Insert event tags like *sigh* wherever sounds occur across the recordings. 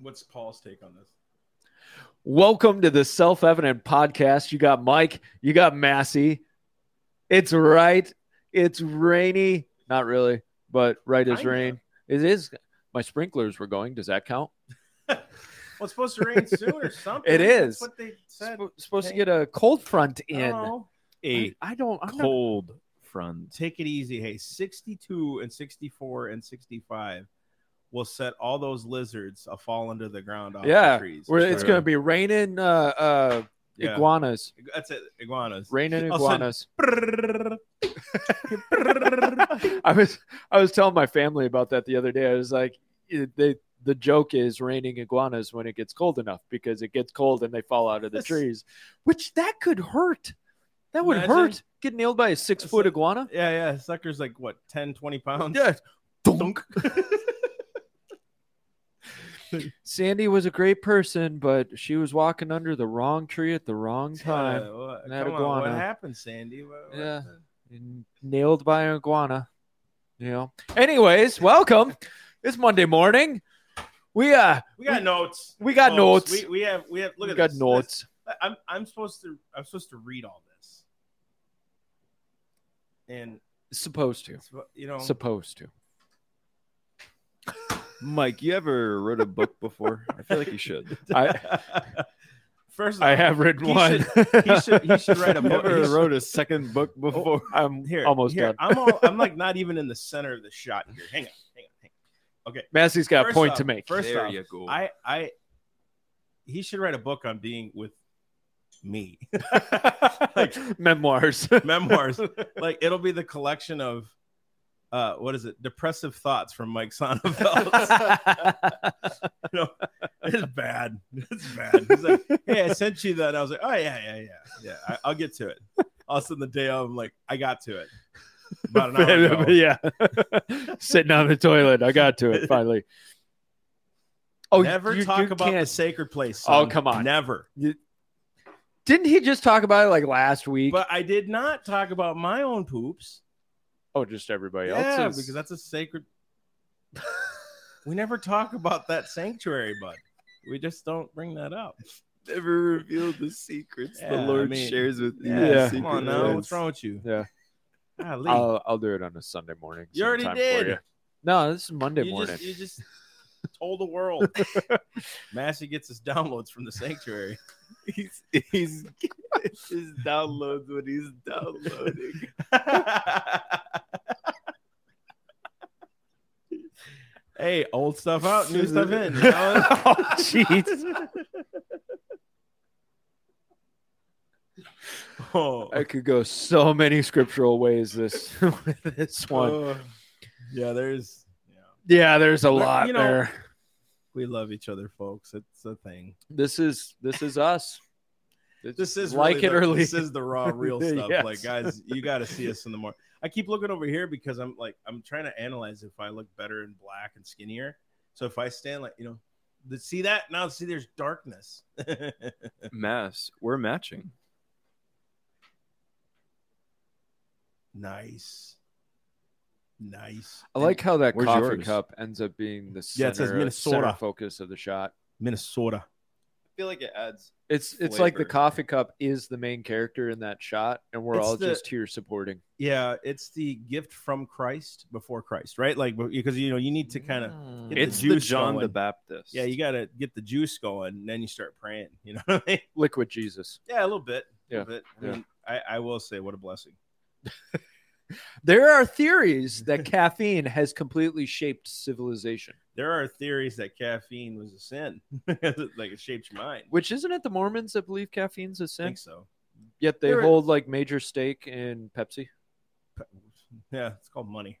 What's Paul's take on this? Welcome to the Self Evident Podcast. You got Mike, you got Massey. It's right. It's rainy. Not really, but right as rain. It is. My sprinklers were going. Does that count? *laughs* Well, it's supposed to rain soon or something. It is. That's what they said. Sp- supposed to get a cold front in. Oh, A I, I don't. I'm not, cold front. take it easy. Hey, 62 and 64 and 65 will set all those lizards a fall into the ground off yeah, the trees. where it's going to be raining uh, uh, Yeah. iguanas. That's it. Iguanas. Raining iguanas. *laughs* *laughs* I was I was telling my family about that the other day. I was like, it- they the joke is raining iguanas when it gets cold enough because it gets cold and they fall out of the Yes. trees, which that could hurt. That would Imagine. hurt. Get nailed by a six foot like- iguana. Yeah, yeah. Sucker's like what, 10, 20 pounds? Yeah. Dunk. *laughs* *laughs* Sandy was a great person, but she was walking under the wrong tree at the wrong time. What, That come on, what happened, Sandy? What, what- Yeah. nailed by an iguana. You know. Anyways, *laughs* welcome. it's Monday morning. We uh We got notes. we got folks. notes. We, we have we have look we at got this. notes. I'm I'm supposed to I'm supposed to read all this. And Supposed to. you know Supposed to. Mike, you ever wrote a book before? I feel like you should. I *laughs* First I have written he one. should- he should- he should write a *laughs* book. ever He should- wrote a second book oh, before? I'm here almost here, done. I'm all, I'm like not even in the *laughs* center of the shot here. Hang on, hang on, hang on. Okay. Massey's got a point off- to make. First There off, you go. I I he should write a book on being with me. Like memoirs. Memoirs. like it'll be the collection of uh what is it? Depressive thoughts from Mike *laughs* Sonnenfeld. *laughs* you know, it's bad. It's bad. He's like, hey, I sent you that. I was like, oh yeah, yeah, yeah, yeah. I, I'll get to it. All of a sudden, the day of, I'm like, I got to it. About an hour *laughs* ago. yeah. Sitting on the toilet. I got to it finally. Oh, Never you- talk you about the can't- sacred place. Oh, come on. Never. Didn't he just talk about it like last week? But I did not talk about my own poops. Oh, just everybody Yeah, else's. because that's a sacred. *laughs* we never talk about that sanctuary, bud. We just don't bring that up. Never reveal the secrets Yeah, the I Lord mean- shares with you. Yeah, Yeah. come on now. What's wrong with you? Yeah. Golly. I'll, I'll do it on a Sunday morning. You already sometime for did. you. No, this is Monday you morning. just you just told the world. *laughs* Massey gets his downloads from the sanctuary. *laughs* He's, he's *laughs* his downloads when he's downloading. *laughs* hey, old stuff out, new *laughs* stuff in. you know? oh, jeez. oh, I could go so many scriptural ways this with this one. uh, yeah, there's yeah. yeah, there's a lot you know- there. We love each other, folks. It's a thing. This is this is us. This is like really it the, or leave. This is the raw, real *laughs* stuff. Yes. Like, guys, you got to see us in the morning. I keep looking over here because I'm like, I'm trying to analyze if I look better in black and skinnier. So if I stand like, you know, see that now? See, there's darkness. *laughs* Mass, we're matching. nice, nice. I like how that Where's coffee yours? cup ends up being the Yeah, it says Minnesota. center focus of the shot. Minnesota. I feel like it adds. It's it's like the coffee cup is the main character in that shot, and we're It's all the- just here supporting. Yeah, it's the gift from Christ before Christ, right? Like because you know you need to kind of Mm. Get the It's the juice John the. Baptist. yeah, you got to get the juice going, and then you start praying. You know what I mean? liquid Jesus. Yeah, a little bit. A Yeah, little bit. I, yeah. I, I will say, what a blessing. *laughs* There are theories *laughs* that caffeine has completely shaped civilization. There are theories that caffeine was a sin, *laughs* like it shapes your mind. Which isn't it the Mormons that believe caffeine's a sin? think so. Yet they There- hold like major stake in Pepsi. Yeah, it's called money.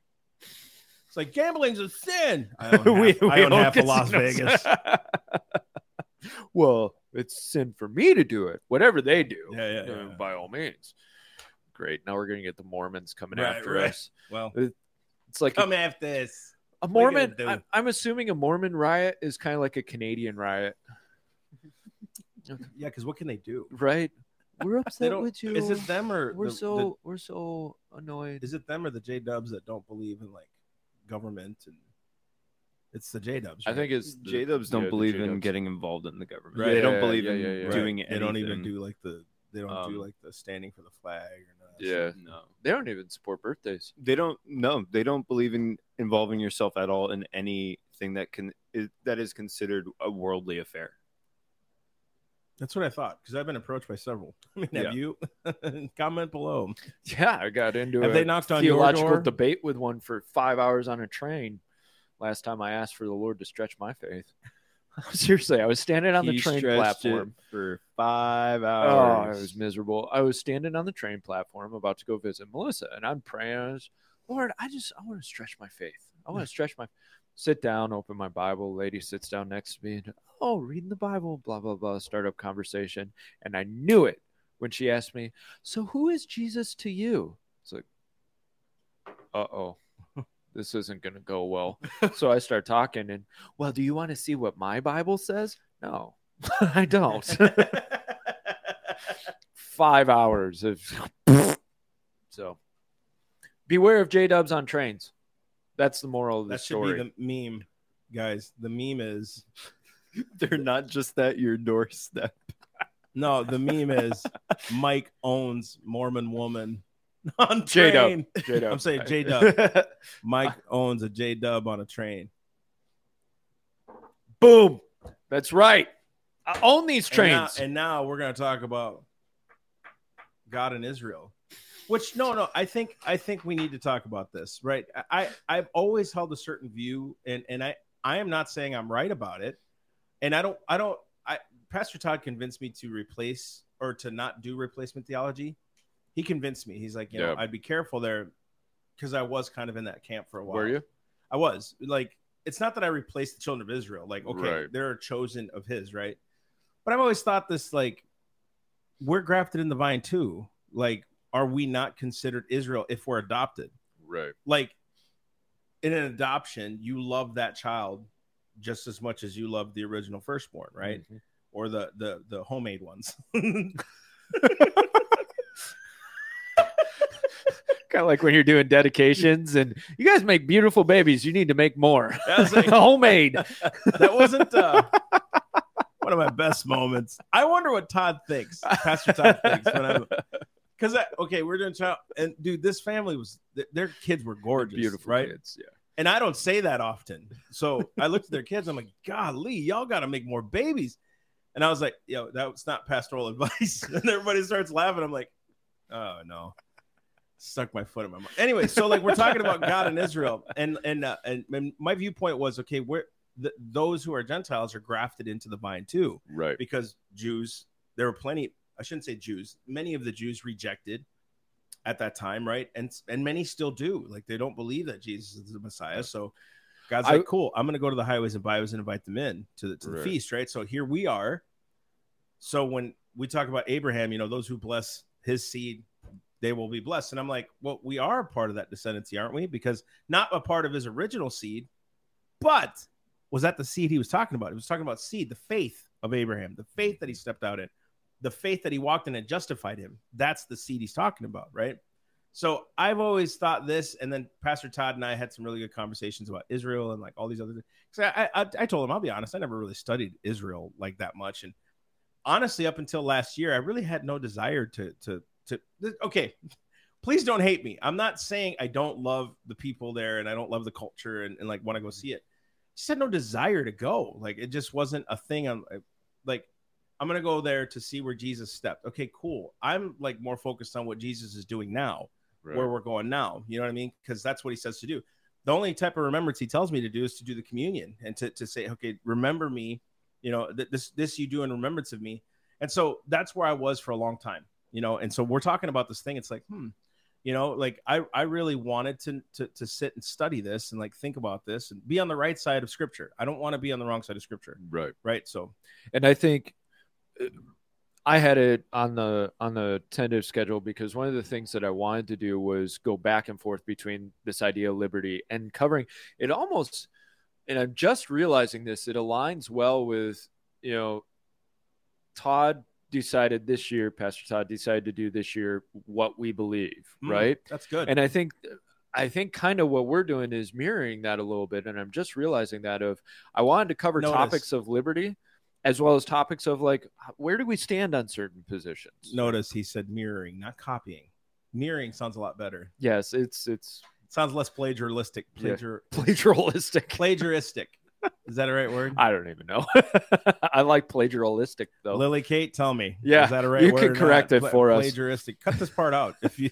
It's like gambling's a sin. I *laughs* own half, We- we I own own half of Las. Vegas. well, it's sin for me to do it. Whatever they do, Yeah, yeah, uh, yeah. by all means. Great. Now we're gonna get the Mormons coming Right, after right. us. Well, It's like a, come after this. a what are you Mormon. I, I'm assuming a Mormon riot is kind of like a Canadian riot, Yeah, because what can they do? right? We're upset with you. Is it them or we're the- so we're so annoyed. Is it them or the J Dubs that don't believe in like government and It's the J Dubs. I think it's J Dubs don't yeah, believe in J-dubs. getting involved in the government. Right. They don't Yeah, believe yeah, in yeah, yeah. doing They don't even do like the. They don't do Um, like the standing for the flag or none of that Yeah. No. They don't even support birthdays. They don't. No, they don't believe in involving yourself at all in anything that can is, that is considered a worldly affair. That's what I thought because I've been approached by several. *laughs* I mean, Yeah. have you? *laughs* Comment below. Yeah, I got into Have a they knocked on your theological door? debate with one for five hours on a train. Last time I asked for the Lord to stretch my faith. *laughs* Seriously, I was standing on the train platform. for five hours. I was miserable. I was standing on the train platform about to go visit Melissa, and I'm praying. Lord, I just I want to stretch my faith. I want to stretch my *laughs* sit down, open my Bible. Lady sits down next to me, and oh, reading the Bible, blah blah blah. Start up conversation, and I knew it when she asked me, "So who is Jesus to you?" It's like, uh oh. This isn't going to go well. *laughs* so I start talking, and well, do you want to see what my Bible says? No, *laughs* I don't. *laughs* five hours of so beware of j-dubs on trains that's the moral of the that should story be the meme, guys. The meme is They're not just at your doorstep. no. The meme is Mike owns Mormon woman *laughs* on J-Dub. train. I'm saying J Dub. *laughs* Mike owns a J Dub on a train. boom that's right i own these And now, trains and now we're going to talk about God and Israel. Which no, no, I think I think we need to talk about this, right? I I've always held a certain view, and and I I am not saying I'm right about it, and I don't I don't I Pastor Todd convinced me to replace or to not do replacement theology. He convinced me. He's like, you know, I'd be careful there because I was kind of in that camp for a while. were you I was like, it's not that I replaced the children of Israel. Like, okay, Right. they're chosen of His, right? But I've always thought this like, we're grafted in the vine too. Like, are we not considered Israel if we're adopted? right Like, in an adoption, you love that child just as much as you love the original firstborn, right? Mhm. Or the the the homemade ones. *laughs* *laughs* kind of like when you're doing dedications and you guys make beautiful babies you need to make more That was like- *laughs* homemade that wasn't uh, one of my best moments. I wonder what Todd thinks, Pastor Todd thinks when I'm because okay, we're doing child and dude, this family was their kids were gorgeous, beautiful right? kids yeah And I don't say that often, so I looked at their kids. I'm like, golly, y'all got to make more babies. And I was like, yo, that's not pastoral *laughs* advice. and everybody starts laughing. I'm like, oh no, stuck my foot in my mouth. Anyway, so like we're talking about God and Israel, and and uh, and, and my viewpoint was okay, the, those who are Gentiles are grafted into the vine too right because Jews, there were plenty, I shouldn't say Jews, many of the Jews rejected at that time, right? And and many still do. Like they don't believe that Jesus is the Messiah. So God's I- like, cool, I'm gonna go to the highways and byways and invite them in to the to the Right. feast, right? So here we are. So when we talk about Abraham, you know, those who bless his seed, they will be blessed. And I'm like, well, we are a part of that descendancy, aren't we? Because not a part of his original seed, but was that the seed he was talking about? He was talking about seed, the faith of Abraham, the faith that he mm-hmm. stepped out in, the faith that he walked in and justified him. That's the seed he's talking about, right? So I've always thought this, and then Pastor Todd and I had some really good conversations about Israel and like all these other things. Because I, I, I told him, I'll be honest, I never really studied Israel like that much, and honestly, up until last year, I really had no desire to to to. Okay, please don't hate me. I'm not saying I don't love the people there and I don't love the culture and, and like want to go mm-hmm. see it. Just had no desire to go. Like it just wasn't a thing. I'm like, I'm gonna go there to see where Jesus stepped. Okay, cool. I'm like more focused on what Jesus is doing now, where we're going now. You know what I mean? Because that's what he says to do. The only type of remembrance he tells me to do is to do the communion and to, to say, okay, remember me. You know, th- this this you do in remembrance of me. And so that's where I was for a long time. You know, and so we're talking about this thing. It's like, hmm, you know, like I I really wanted to to to sit and study this and like think about this and be on the right side of Scripture. I don't want to be on the wrong side of Scripture, right right? So and I think uh, I had it on the on the tentative schedule because one of the things that I wanted to do was go back and forth between this idea of liberty and covering it almost and I'm just realizing this it aligns well with you know Todd decided this year Pastor Todd decided to do this year what we believe hmm, right That's good. and I think I think kind of what we're doing is mirroring that a little bit. And I'm just realizing that of I wanted to cover Notice. topics of liberty as well as topics of like where do we stand on certain positions. Notice he said mirroring, not copying. Mirroring sounds a lot better. Yes, it's it's Sounds less plagiaristic. Yeah. Plagiar- *laughs* plagiaristic. Plagiaristic. Is that a right word? I don't even know. *laughs* I like plagiaristic though. Lily Kate, tell me. Yeah, is that a right you word? You can correct it Pla- for us. Plagiaristic. Cut this part out. If you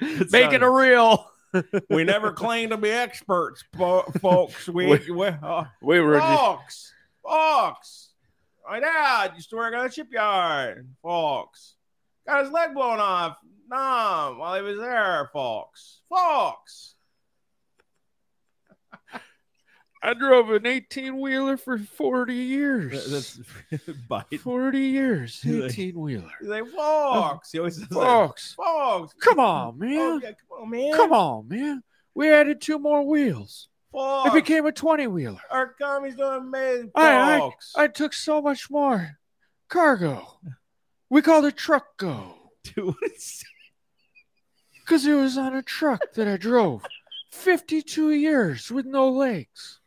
*laughs* Make it a real. *laughs* we never claim to be experts, folks. We, We- we uh, We were folks, folks. My dad used to work at a shipyard, folks. Got his leg blown off, numb while he was there, folks. Folks. I drove an 18 wheeler for 40 years. That's *laughs* bite. 40 years. *laughs* 18 wheeler. He's like, folks. He always says that. Folks, Folks. come on, Oh, man. yeah, come on, man. Come on, man. We added two more wheels. Folks. It became a 20 wheeler. Our economy's doing amazing, I- folks. I took so much more cargo. We called it Truck Go *laughs* Dude, what is- because it was on a truck that I drove 52 years with no legs.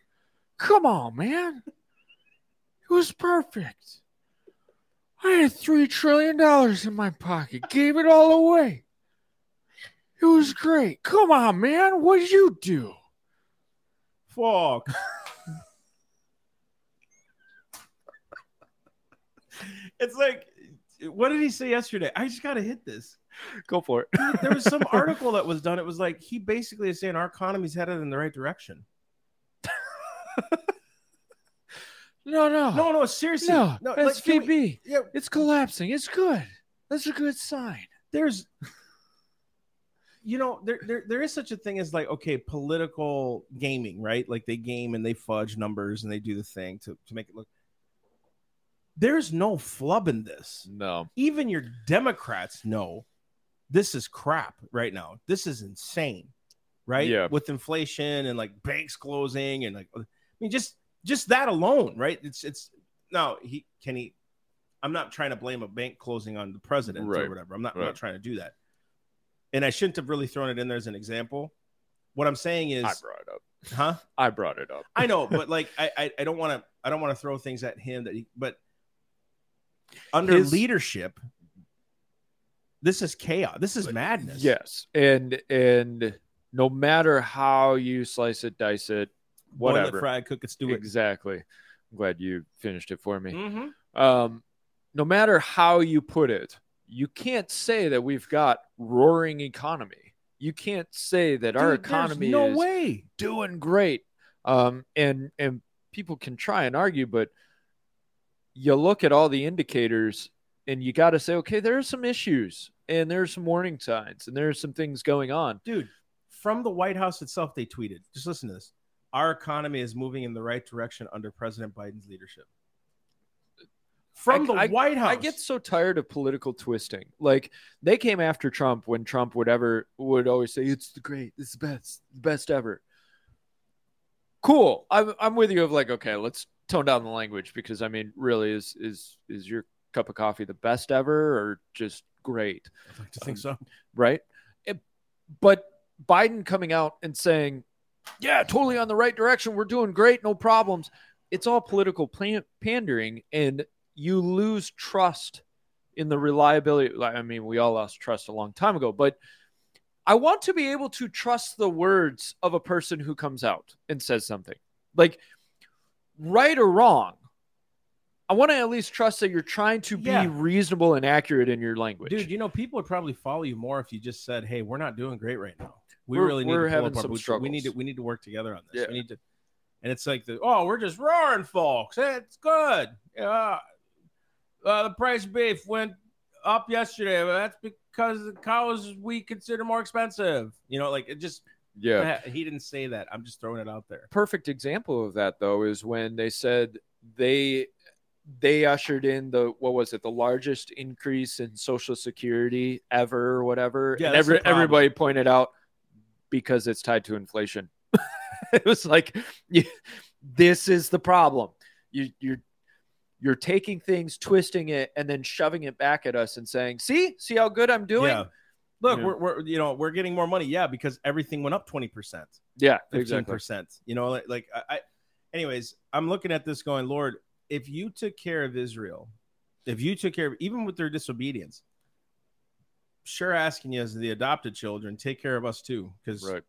Come on, man. It was perfect. I had $3 trillion in my pocket, gave it all away. It was great. Come on, man. What did you do? Fuck. it's like, what did he say yesterday? I just got to hit this. Go for it. There was some *laughs* article that was done. It was like he basically is saying our economy's headed in the right direction. *laughs* No, no. No, no, seriously. no. no that's like, can we- VB. yeah, It's collapsing. It's good. That's a good sign. there's you know there, there there is such a thing as like okay political gaming right like they game and they fudge numbers and they do the thing to, to make it look there's no flub in this No. even your democrats know this is crap right now this is insane right Yeah. with inflation and like banks closing and like i mean just just that alone right it's it's now he can he i'm not trying to blame a bank closing on the president Right. or whatever i'm not, I'm not trying to do that and i shouldn't have really thrown it in there as an example what i'm saying is I brought it up. huh I brought it up. I know, but like I I, I don't want to I don't want to throw things at him that he but under His- leadership, this is chaos. This is madness. Yes. And and no matter how you slice it, dice it, Boil whatever. fry cook it, stew it. Exactly. I'm glad you finished it for me. Mhm. Um, no matter how you put it, you can't say that we've got roaring economy. You can't say that our Dude, there's economy no is way. doing great. Um, and and people can try and argue, but you look at all the indicators and you got to say, okay, there are some issues and there are some warning signs and there are some things going on. Dude, from the White House itself, they tweeted. Just listen to this. Our economy is moving in the right direction under President Biden's leadership. From the I- White House. I get so tired of political twisting. Like they came after Trump when Trump would ever would always say it's the great, it's the best, the best ever. Cool. I'm I'm with you of like, okay, let's tone down the language because I mean, really is is is your cup of coffee the best ever or just great? I'd like to think um, so. right? It- but Biden coming out and saying, "Yeah, totally on the right direction. We're doing great, no problems." It's all political plan- pandering, and you lose trust in the reliability. I mean, we all lost trust a long time ago, but I want to be able to trust the words of a person who comes out and says something, like right or wrong. I want to at least trust that you're trying to be Yeah. reasonable and accurate in your language. Dude, you know, people would probably follow you more if you just said, "Hey, we're not doing great right now. We We're- really need we're to pull having up our boots. We need to we need to work together on this. Yeah. We need to." And it's like the oh, we're just roaring, folks. It's good. Yeah, uh, the price of beef went up yesterday. But that's because the cows we consider more expensive. You know, like it just. yeah. He didn't say that. I'm just throwing it out there. perfect example of that though is when they said they they ushered in the what was it the largest increase in social security ever or whatever Yeah, and every, everybody pointed out because it's tied to inflation *laughs* it was like you, this is the problem you you're you're taking things twisting it and then shoving it back at us and saying see see how good i'm doing Yeah. Look, Yeah. we're, we're you know we're getting more money, yeah, because everything went up twenty percent, Yeah, fifteen exactly. percent. You know, like, like I, I. Anyways, I'm looking at this, going, Lord, if you took care of Israel, if you took care of even with their disobedience, sure, asking you as the adopted children, take care of us too, because Right.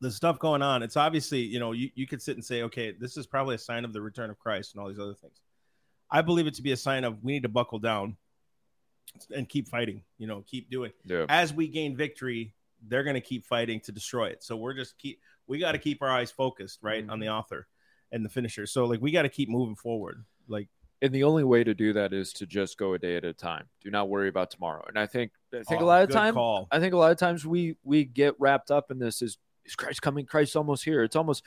the stuff going on, it's obviously, you know, you, you could sit and say, okay, this is probably a sign of the return of Christ and all these other things. I believe it to be a sign of we need to buckle down and keep fighting, you know, keep doing. Yeah. As we gain victory, they're going to keep fighting to destroy it. So we're just keep, we got to keep our eyes focused, right, on the mm-hmm. author and the finisher. So, like, we got to keep moving forward. Like, And the only way to do that is to just go a day at a time. Do not worry about tomorrow. And I think I think a oh, lot of time call. I think a lot of times we we get wrapped up in this is is Christ coming? Christ almost here. It's almost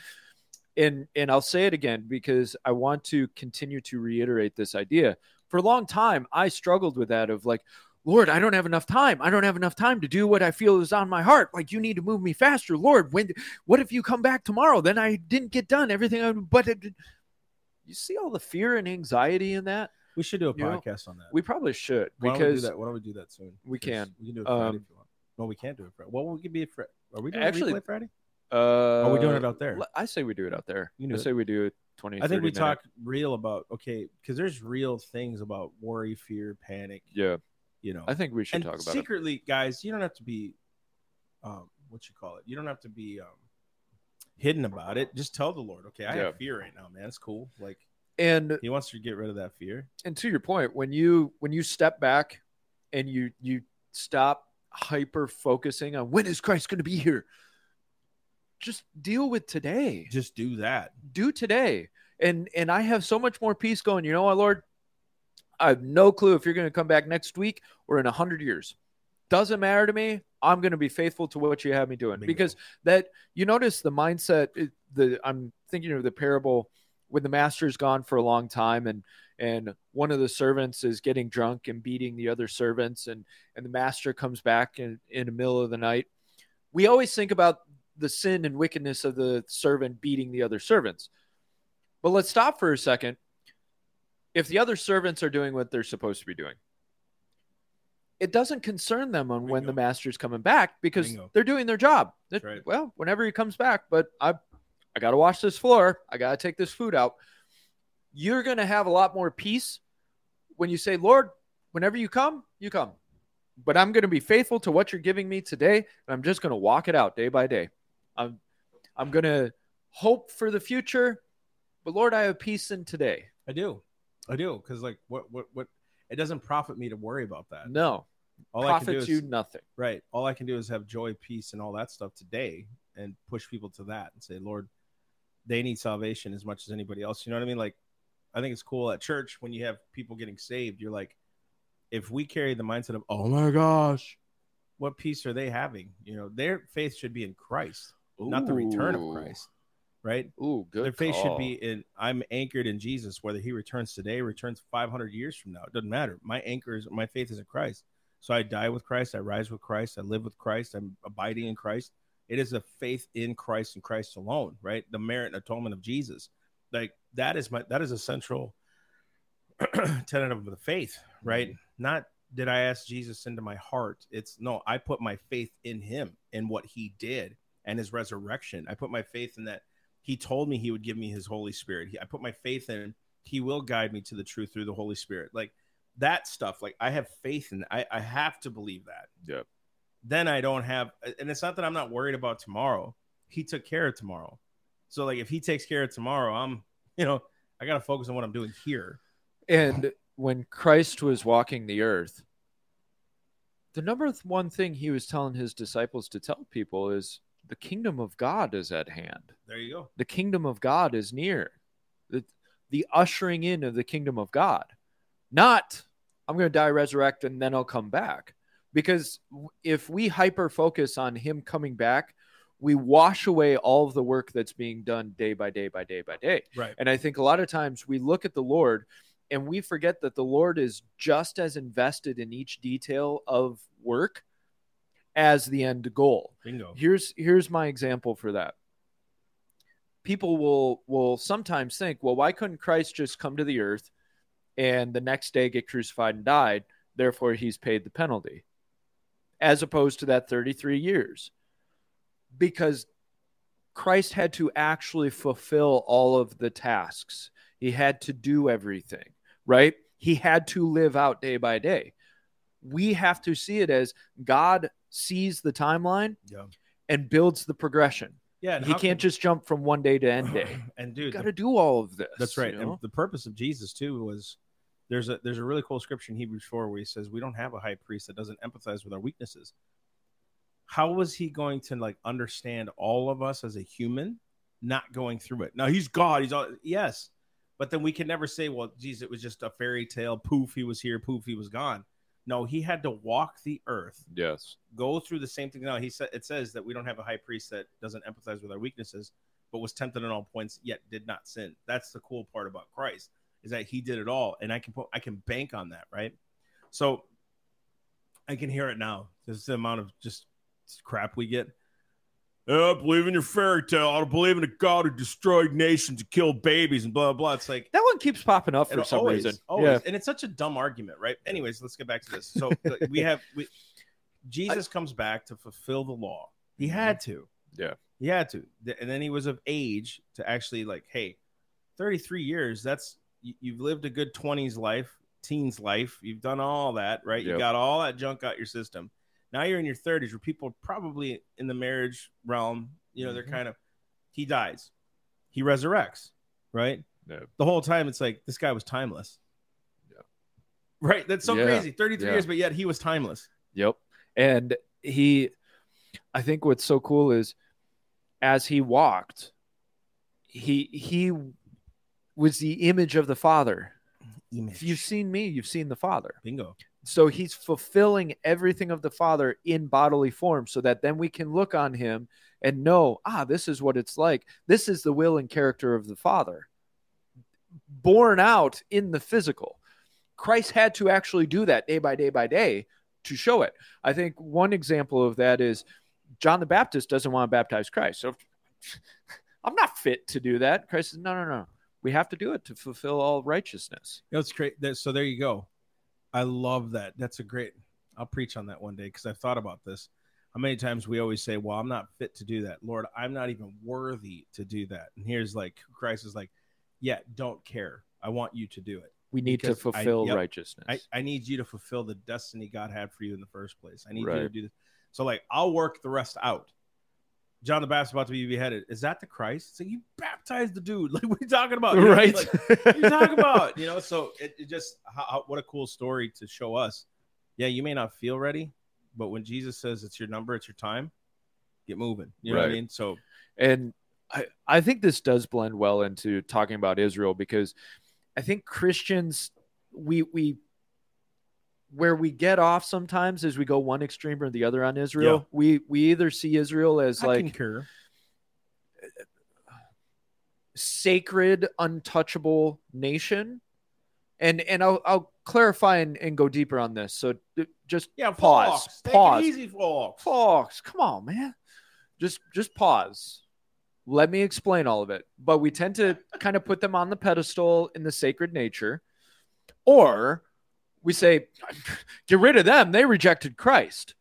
and and I'll say it again because I want to continue to reiterate this idea. For a long time, I struggled with that of like, Lord, I don't have enough time. I don't have enough time to do what I feel is on my heart. Like you need to move me faster, Lord. When what if you come back tomorrow? Then I didn't get done everything. I, but it, you see all the fear and anxiety in that. We should do a you know, podcast on that. We probably should Why don't we do because that? Why don't we do that soon? we can. We can do it Friday Um, if you want. No, we can't do it Friday. Well, we could be a Friday. Are we doing Actually, Actually, Friday? uh, Are we doing it out there? I say we do it out there. You can do I say we do it 20 I think we minute- talk real about okay because there's real things about worry, fear, panic. Yeah, You know, I think we should and talk about secretly, guys, you don't have to be, um, what you call it. You don't have to be um, hidden about it. Just tell the Lord, okay, I Yeah. have fear right now, man. It's cool. Like. And He wants you to get rid of that fear. and to your point, when you when you step back and you you stop hyper focusing on when is Christ going to be here, just deal with today. Just do that. do today. And and I have so much more peace going. You know what, Lord? I have no clue if you're going to come back next week or in a hundred years. Doesn't matter to me. I'm going to be faithful to what you have me doing Bingo. because that you notice the mindset. The I'm thinking of the parable when the master's gone for a long time and and one of the servants is getting drunk and beating the other servants and and the master comes back in in the middle of the night. We always think about the sin and wickedness of the servant beating the other servants. But let's stop for a second. If the other servants are doing what they're supposed to be doing, it doesn't concern them on when Bingo. the master's coming back because Bingo. they're doing their job. Right. Well, whenever he comes back, but I I got to wash this floor. I got to take this food out. You're going to have a lot more peace when you say, "Lord, whenever you come, you come." But I'm going to be faithful to what you're giving me today, and I'm just going to walk it out day by day. I'm I'm going to hope for the future, but Lord, I have peace in today. I do. I do. Because like what what what it doesn't profit me to worry about that. No, All I can do profits is you nothing. right. All I can do is have joy, peace, and all that stuff today and push people to that and say, Lord, they need salvation as much as anybody else. You know what I mean? Like I think it's cool at church when you have people getting saved, you're like, if we carry the mindset of, oh my gosh, what peace are they having? You know, their faith should be in Christ, not the return of Christ. Right? Ooh, good. Their faith should be in I'm anchored in Jesus, whether he returns today, returns 500 years from now. It doesn't matter. My anchor is my faith is in Christ. So I die with Christ, I rise with Christ, I live with Christ, I'm abiding in Christ. It is a faith in Christ and Christ alone, right? The merit and atonement of Jesus. Like that is my that is a central *clears throat* tenet of the faith, mm-hmm. right? Not did I ask Jesus into my heart? It's no, I put my faith in him and what he did and his resurrection. I put my faith in that he told me he would give me his Holy Spirit. He, I put my faith in he will guide me to the truth through the Holy Spirit. Like that stuff, like I have faith in I, I have to believe that. Yep. Then I don't have and it's not that I'm not worried about tomorrow. He took care of tomorrow. So like if he takes care of tomorrow, I'm you know, I gotta focus on what I'm doing here. And when Christ was walking the earth, the number one thing he was telling his disciples to tell people is the kingdom of God is at hand. There you go. The kingdom of God is near. The, the ushering in of the kingdom of God. Not, I'm going to die, resurrect, and then I'll come back. Because if we hyper focus on him coming back, we wash away all of the work that's being done day by day by day by day. Right. And I think a lot of times we look at the Lord and we forget that the Lord is just as invested in each detail of work as the end goal. Bingo. Here's here's my example for that. People will will sometimes think, well, why couldn't Christ just come to the earth and the next day get crucified and died? Therefore, he's paid the penalty. as opposed to that 33 years because Christ had to actually fulfill all of the tasks. He had to do everything, right? He had to live out day by day. We have to see it as God sees the timeline Yeah. and builds the progression. Yeah. he can't can- just jump from one day to end day. *clears throat* and You dude, got to do all of this. That's right. you And the purpose of Jesus too was there's a there's a really cool scripture in Hebrews 4 where he says we don't have a high priest that doesn't empathize with our weaknesses. How was he going to like understand all of us as a human not going through it? Now he's God, he's all yes. But then we can never say, well, geez, it was just a fairy tale. Poof, he was here. Poof, he was gone. No, he had to walk the earth Yes. go through the same thing. Now he said it says that we don't have a high priest that doesn't empathize with our weaknesses, but was tempted in all points yet did not sin. That's the cool part about Christ is that he did it all, and I can put I can bank on that, right? So I can hear it now. There's the amount of just crap we get. Oh, I believe in your fairy tale. I don't believe in a God who destroyed nations and killed babies and blah blah. blah. It's like That one keeps popping up for some always, reason. Always. Yeah. And it's such a dumb argument, right? Anyways, let's get back to this. So *laughs* we have we, Jesus comes back to fulfill the law. He mm-hmm. had to. Yeah. He had to. And then he was of age to actually like, hey, 33 years, that's you, you've lived a good 20s life, teens life. You've done all that, right? You got all that junk out your system. Now you're in your 30s where people probably in the marriage realm, you know, they're Mhm. kind of he dies. He resurrects, right? Yeah. The whole time it's like this guy was timeless. Yeah. Right? That's so Yeah. crazy. 33 Yeah. years, but yet he was timeless. Yep. And he, I think what's so cool is as he walked, he he was the image of the Father. Image. If you've seen me, you've seen the Father. bingo. So he's fulfilling everything of the Father in bodily form so that then we can look on him and know, ah, this is what it's like. This is the will and character of the Father, born out in the physical. Christ had to actually do that day by day by day to show it. I think one example of that is John the Baptist doesn't want to baptize Christ. So *laughs* I'm not fit to do that. Christ says, no, no, no. We have to do it to fulfill all righteousness. That's great. So there you go. I love that. That's a great. I'll preach on that one day because I've thought about this. How many times we always say, "Well, I'm not fit to do that, Lord. I'm not even worthy to do that." And here's like Christ is like, "Yeah, don't care. I want you to do it. We need to I- fulfill yep. righteousness. I, I need you to fulfill the destiny God had for you in the first place. I need you to do this. So like, I'll work the rest out." John the Baptist about to be beheaded. Is that the Christ? So you baptized the dude. *laughs* Like, what are you talking about? You know what I mean? right. Like, you *laughs* talking about? You know, so it, it just how, how- what a cool story to show us. Yeah, you may not feel ready, but when Jesus says it's your number, it's your time, get moving. You know what I mean? So And I, I think this does blend well into talking about Israel because I think Christians we we where we get off sometimes is we go one extreme or the other on Israel. Yeah. We we either see Israel as I like concur. sacred, untouchable nation. And and I'll I'll clarify and, and go deeper on this. So just Yeah, Pause. Fox. Take Pause. it easy, Fox. Fox, come on, man. Just just pause. Let me explain all of it. But we tend to kind of put them on the pedestal in the sacred nature. Or we say, get rid of them. They rejected Christ.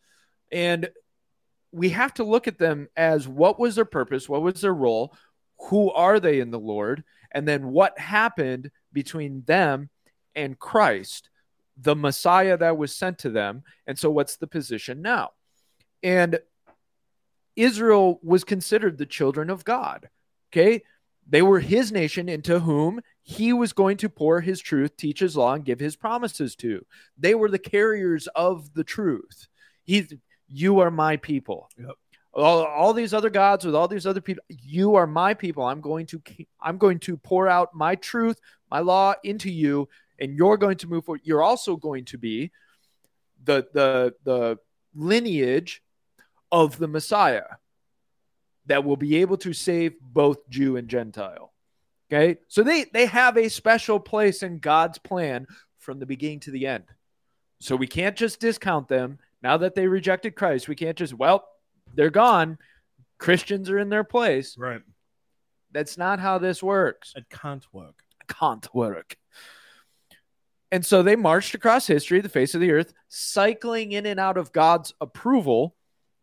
And we have to look at them as what was their purpose? What was their role? Who are they in the Lord? And then what happened between them and Christ, the Messiah that was sent to them? And so, what's the position now? And Israel was considered the children of God. Okay. They were his nation into whom he was going to pour his truth, teach his law, and give his promises to. They were the carriers of the truth. He, you are my people. Yep. All, all these other gods with all these other people, you are my people. I'm going to I'm going to pour out my truth, my law into you, and you're going to move forward. You're also going to be the the the lineage of the Messiah that will be able to save both Jew and Gentile. Okay? So they they have a special place in God's plan from the beginning to the end. So we can't just discount them now that they rejected Christ. We can't just well, they're gone. Christians are in their place. Right. That's not how this works It can't work. can't work. And so they marched across history, the face of the earth, cycling in and out of God's approval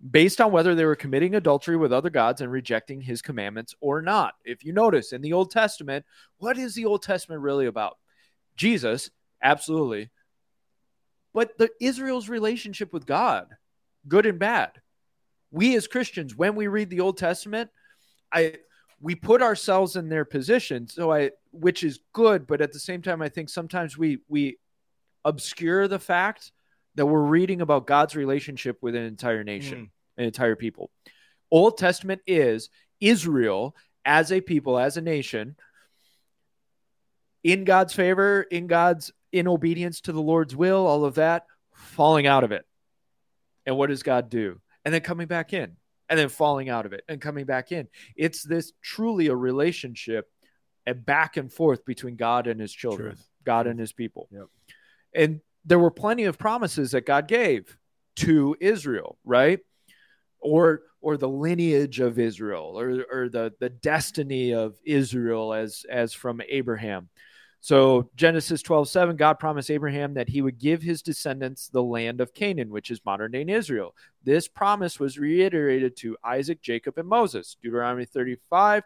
based on whether they were committing adultery with other gods and rejecting his commandments or not. If you notice in the Old Testament, what is the Old Testament really about? Jesus, absolutely. But the Israel's relationship with God, good and bad. We as Christians, when we read the Old Testament, I we put ourselves in their position so i which is good but at the same time i think sometimes we we obscure the fact that we're reading about god's relationship with an entire nation Mm. an entire people old testament is israel as a people as a nation in god's favor in god's in obedience to the lord's will all of that falling out of it and what does god do and then coming back in and then falling out of it and coming back in. It's this truly a relationship, a back and forth between God and his children, Truth. God and his people. Yep. And there were plenty of promises that God gave to Israel, right? Or or the lineage of Israel or, or the, the destiny of Israel as as from Abraham. So Genesis 12, 7, God promised Abraham that he would give his descendants the land of Canaan, which is modern day Israel. This promise was reiterated to Isaac, Jacob, and Moses. Deuteronomy 35,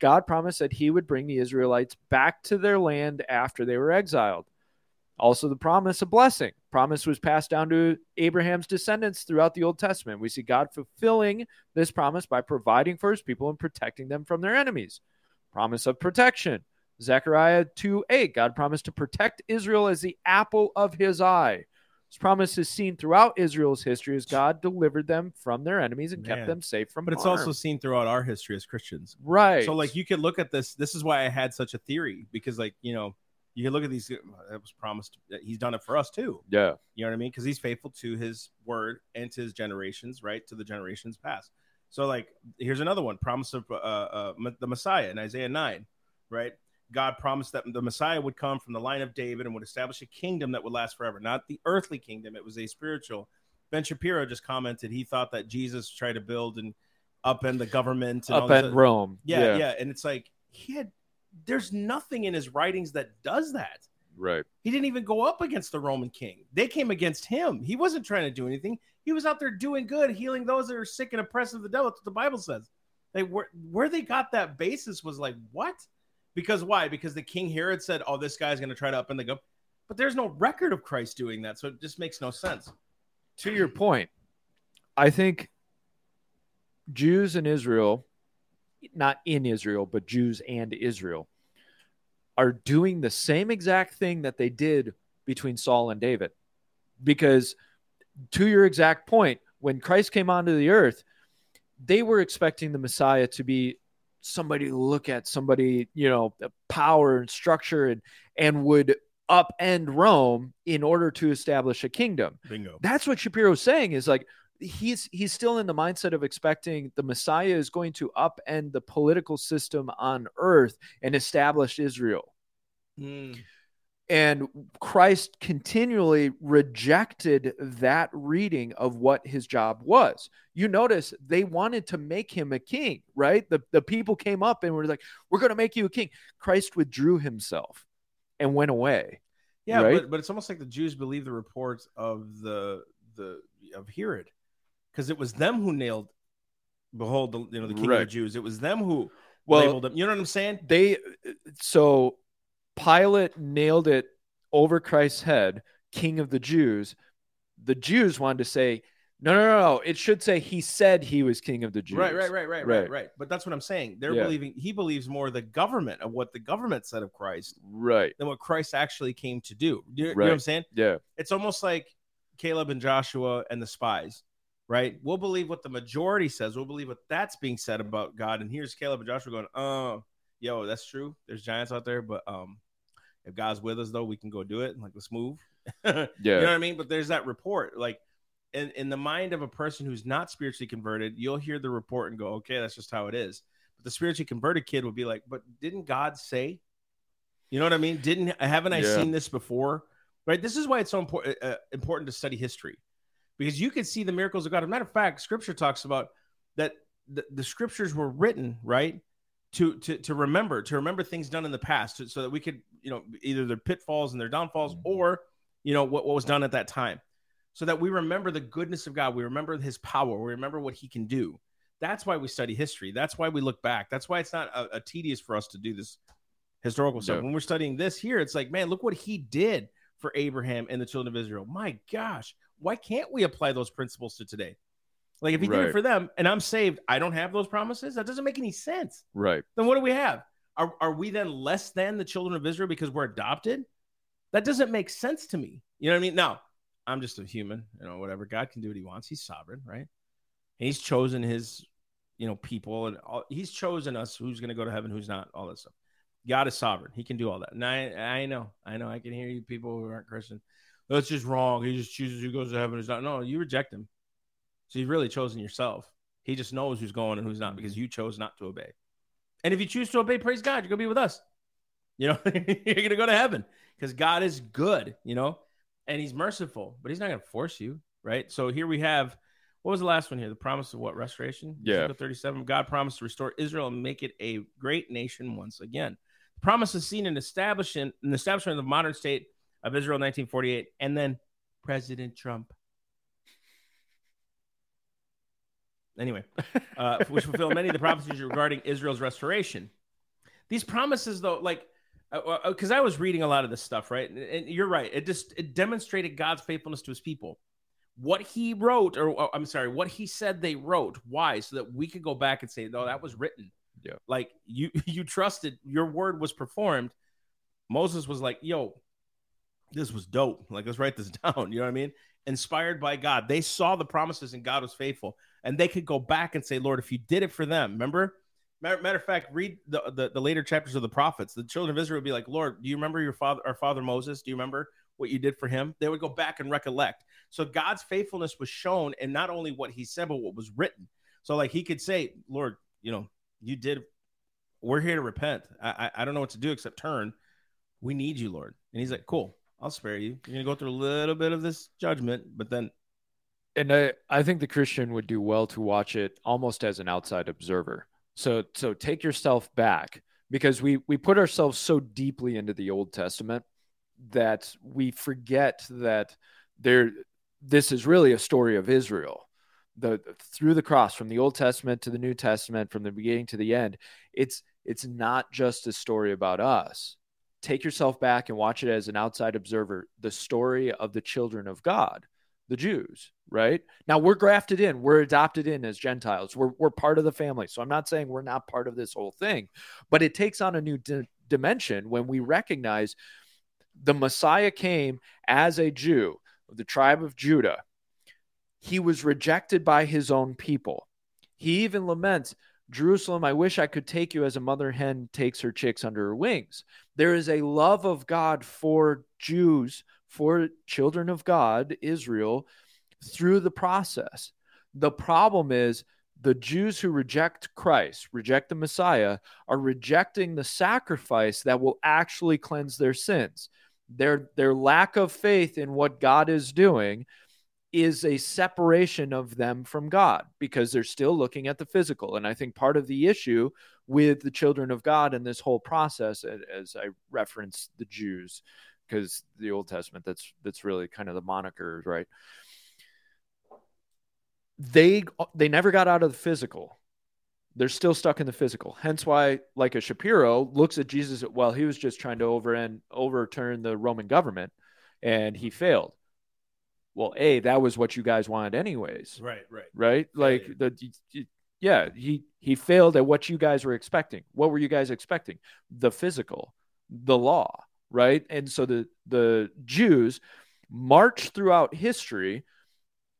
God promised that he would bring the Israelites back to their land after they were exiled. Also, the promise of blessing. Promise was passed down to Abraham's descendants throughout the Old Testament. We see God fulfilling this promise by providing for his people and protecting them from their enemies. Promise of protection. Zechariah 2 8, God promised to protect Israel as the apple of his eye. This promise is seen throughout Israel's history as God delivered them from their enemies and kept them safe from But it's also seen throughout our history as Christians. right. So like you could look at this. This is why I had such a theory because like you know you can look at these. It was promised he's done it for us too. yeah, You know what I mean? Because he's faithful to his word and to his generations, right? To the generations past. So like here's another one: promise of uh, uh, the Messiah in Isaiah nine, right? God promised that the Messiah would come from the line of David and would establish a kingdom that would last forever, not the earthly kingdom. It was a spiritual. Ben Shapiro just commented he thought that Jesus tried to build and upend the government and all up this at other- Rome. yeah, yeah, and it's like he had. There's nothing in his writings that does that. right. He didn't even go up against the Roman king. They came against him. He wasn't trying to do anything. He was out there doing good, healing those that are sick and oppressed of the devil. That's what the Bible says. They where where they got that basis was like what? Because why? Because the king Herod said, "Oh, this guy's going to try to up upend the go." But there's no record of Christ doing that, so it just makes no sense. To your point, I think Jews in Israel, not in Israel, but Jews and Israel, are doing the same exact thing that they did between Saul and David. Because to your exact point, when Christ came onto the earth, they were expecting the Messiah to be somebody to look at, somebody, you know, power and structure and and would upend Rome in order to establish a kingdom Bingo. that's what Shapiro's saying is like he's he's still in the mindset of expecting the Messiah is going to upend the political system on earth and establish Israel. Hmm. And Christ continually rejected that reading of what his job was. You notice they wanted to make him a king, right? The, the people came up and were like, We're going to make you a king. Christ withdrew himself and went away. Yeah, Right? but, but it's almost like the Jews believe the reports of the the of Herod, because it was them who nailed. Behold, the you know the king of the Jews. It was them who Well, labeled him. You know what I'm saying? they so Pilate nailed it over Christ's head, King of the Jews. The Jews wanted to say, no, no, no, no. It should say he said he was King of the Jews. Right, right, right, right, right, Right. right. But that's what I'm saying. They're Yeah. believing he believes more the government of what the government said of Christ Right. than what Christ actually came to do. You, you know what I'm saying? Yeah. It's almost like Caleb and Joshua and the spies, right? We'll believe what the majority says. We'll believe what that's being said about God. And here's Caleb and Joshua going, "Oh, yo, that's true. There's giants out there, but um, if God's with us, though, we can go do it. Like, let's move." *laughs* Yeah. You know what I mean? But there's that report. Like in, in the mind of a person who's not spiritually converted, you'll hear the report and go, okay, that's just how it is. But the spiritually converted kid will be like, but didn't God say? You know what I mean? Didn't haven't I Yeah. seen this before? Right. This is why it's so important uh, important to study history because you can see the miracles of God. As a matter of fact, Scripture talks about that the, the scriptures were written right to to to remember to remember things done in the past to, so that we could you know either their pitfalls and their downfalls Mhm. or you know what, what was done at that time. So that we remember the goodness of god. We remember his power. We remember what he can do. That's why we study history. That's why we look back. That's why it's not a, a tedious for us to do this historical stuff. Yeah. when we're studying this here it's like man look what he did for abraham and the children of israel. My gosh why can't we apply those principles to today like if he did it for them and i'm saved i don't have those promises that doesn't make any sense Right. then what do we have? Are, are we then less than the children of Israel because we're adopted? That doesn't make sense to me. You know what I mean? Now, I'm just a human, you know, whatever. God can do what he wants. He's sovereign, right? He's chosen his, you know, people and all, he's chosen us who's going to go to heaven, who's not, all that stuff. God is sovereign. He can do all that. And I, I know, I know, I can hear you people who aren't Christian. That's just wrong. He just chooses who goes to heaven, who's not. No, you reject him. So you've really chosen yourself. He just knows who's going and who's not because you chose not to obey. And if you choose to obey, praise God, you're gonna be with us. You know, *laughs* you're gonna go to heaven because God is good, you know, and He's merciful, but He's not gonna force you, right? So here we have what was the last one here? The promise of what? Restoration? Yeah. 37. God promised to restore Israel and make it a great nation once again. The promise is seen in establishing in the establishment of the modern state of Israel 1948, and then President Trump. Anyway, uh, *laughs* which fulfill many of the prophecies regarding Israel's restoration. These promises, though, like, uh, uh, uh, because I was reading a lot of this stuff, right? And, and you're right. It just it demonstrated God's faithfulness to His people. What He wrote, or oh, I'm sorry, what He said they wrote. Why? So that we could go back and say, no, that was written. Yeah. Like you, *laughs* you trusted your word was performed. Moses was like, yo, this was dope. Like, let's write this *laughs* down. You know what I mean? Inspired by God. They saw the promises and God was faithful. And they could go back and say, Lord, if you did it for them, remember? Matter, matter of fact, read the, the, the later chapters of the prophets. The children of Israel would be like, Lord, do you remember your father, our father Moses? Do you remember what you did for him? They would go back and recollect. So God's faithfulness was shown in not only what he said, but what was written. So, like, he could say, Lord, you know, you did, we're here to repent. I, I, I don't know what to do except turn. We need you, Lord. And he's like, cool, I'll spare you. You're to go through a little bit of this judgment, but then and I, I think the Christian would do well to watch it almost as an outside observer. So so take yourself back because we we put ourselves so deeply into the Old Testament that we forget that there this is really a story of Israel. The through the cross from the Old Testament to the New Testament from the beginning to the end, it's it's not just a story about us. Take yourself back and watch it as an outside observer, the story of the children of God the Jews, right? Now we're grafted in, we're adopted in as Gentiles, we're, we're part of the family. So I'm not saying we're not part of this whole thing, but it takes on a new di- dimension when we recognize the Messiah came as a Jew of the tribe of Judah. He was rejected by his own people. He even laments, Jerusalem, I wish I could take you as a mother hen takes her chicks under her wings. There is a love of God for Jews, for children of God, Israel, through the process. The problem is the Jews who reject Christ, reject the Messiah, are rejecting the sacrifice that will actually cleanse their sins. Their, their lack of faith in what God is doing is a separation of them from God because they're still looking at the physical. And I think part of the issue with the children of God in this whole process, as I reference the Jews, because the Old Testament, that's that's really kind of the moniker, right? They they never got out of the physical. They're still stuck in the physical. Hence why, like a Shapiro looks at Jesus, well, he was just trying to over and overturn the Roman government and he failed well, a that was what you guys wanted anyways, right, right, right? Like the yeah, he he failed at what you guys were expecting. What were you guys expecting? The physical, the law, right? And so the the Jews march throughout history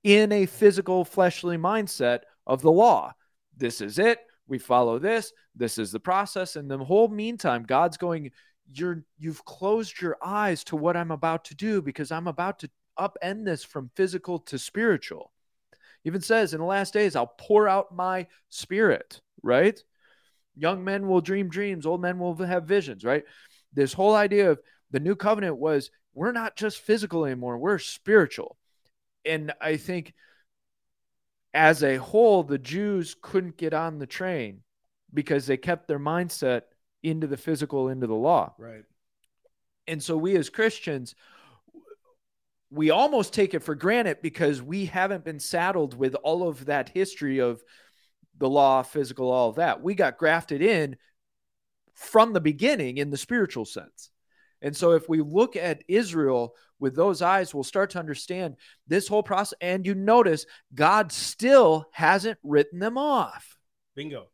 in a physical, fleshly mindset of the law. This is it. We follow this. This is the process. And the whole meantime, God's going, you're you've closed your eyes to what I'm about to do because I'm about to upend this from physical to spiritual. Even says in the last days, I'll pour out my spirit, right? Young men will dream dreams, old men will have visions, right? This whole idea of the new covenant was we're not just physical anymore, we're spiritual. And I think as a whole, the Jews couldn't get on the train because they kept their mindset into the physical, into the law. Right. And so we as Christians, we almost take it for granted because we haven't been saddled with all of that history of the law, physical, all of that. We got grafted in from the beginning in the spiritual sense. And so if we look at Israel with those eyes, we'll start to understand this whole process. And you notice God still hasn't written them off. Bingo.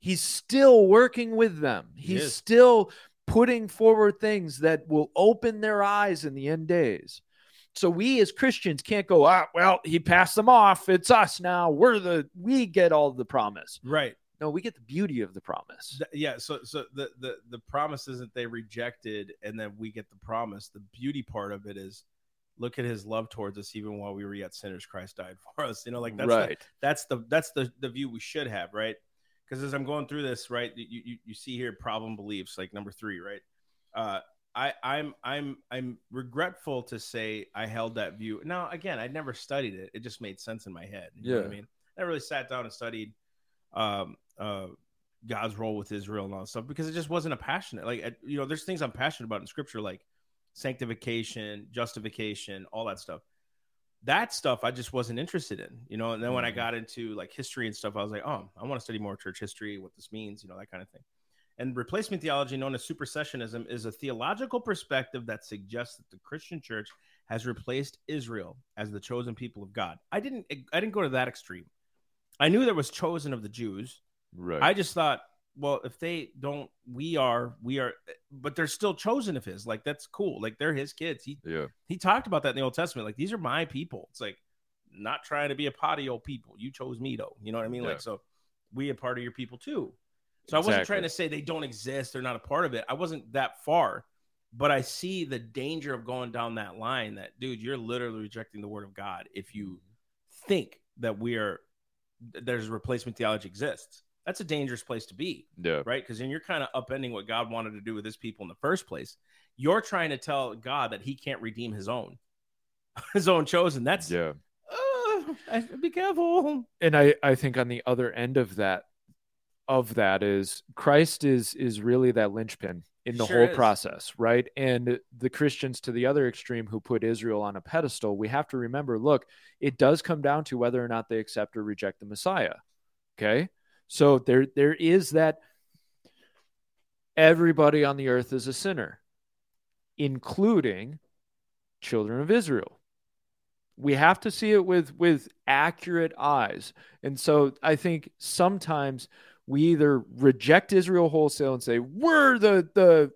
He's still working with them. He's is. still putting forward things that will open their eyes in the end days. So we as Christians can't go, ah, well, he passed them off. It's us now. We're the we get all the promise. Right. No, we get the beauty of the promise. Th- yeah. So so the the the promise isn't they rejected and then we get the promise. The beauty part of it is look at his love towards us even while we were yet sinners christ died *laughs* for us you know like that's the, right. that's the that's the the view we should have right because as i'm going through this right you, you you see here problem beliefs like number three right uh i i'm i'm i'm regretful to say i held that view now again i never studied it it just made sense in my head you know what i mean i really sat down and studied um uh god's role with israel and all that stuff because it just wasn't a passionate like you know there's things i'm passionate about in scripture like sanctification justification all that stuff that stuff I just wasn't interested in, you know. And then when I Mhm. got into like history and stuff, I was like, oh, I want to study more church history, what this means, you know, that kind of thing. And replacement theology, known as supersessionism, is a theological perspective that suggests that the Christian church has replaced Israel as the chosen people of God. I didn't, I didn't go to that extreme. I knew there was chosen of the Jews. Right. I just thought, well, if they don't, we are, we are, but they're still chosen of His. Like that's cool. Like they're His kids. He yeah. he talked about that in the Old Testament. Like these are my people. It's like not trying to be a patio people. You chose me though. You know what I mean? Yeah. Like so, we a part of your people too. So I wasn't trying to say they don't exist. They're not a part of it. I wasn't that far, but I see the danger of going down that line. That dude, you're literally rejecting the word of God if you think that we are there's replacement theology exists. That's a dangerous place to be Yeah. right? Because then you're kind of upending what God wanted to do with his people in the first place. You're trying to tell God that he can't redeem his own, *laughs* his own chosen. That's, Yeah. uh, be careful. and I, I think on the other end of that of that is Christ is is really that linchpin in the Sure whole is. process, right? And the Christians to the other extreme who put Israel on a pedestal, we have to remember, look, it does come down to whether or not they accept or reject the Messiah. Okay? So there there is that everybody on the earth is a sinner, including children of Israel we have to see it with with accurate eyes and so i think sometimes we either reject israel wholesale and say we're the the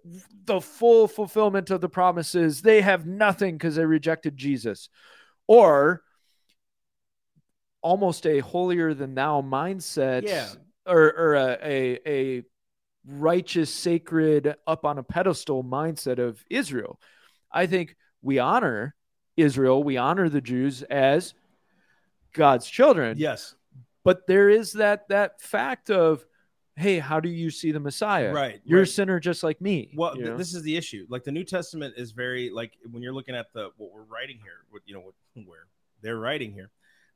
the full fulfillment of the promises. They have nothing because they rejected jesus. Or almost a holier than thou mindset Yeah. or or a, a a righteous sacred up on a pedestal mindset of israel. I think we honor Israel, we honor the Jews as God's children. Yes, But there is that that fact of, hey, how do you see the Messiah? right. You're a sinner just like me. Well, th- this is the issue. Like the New Testament is very like when you're looking at the what we're writing here, what you know, what *laughs* where they're writing here.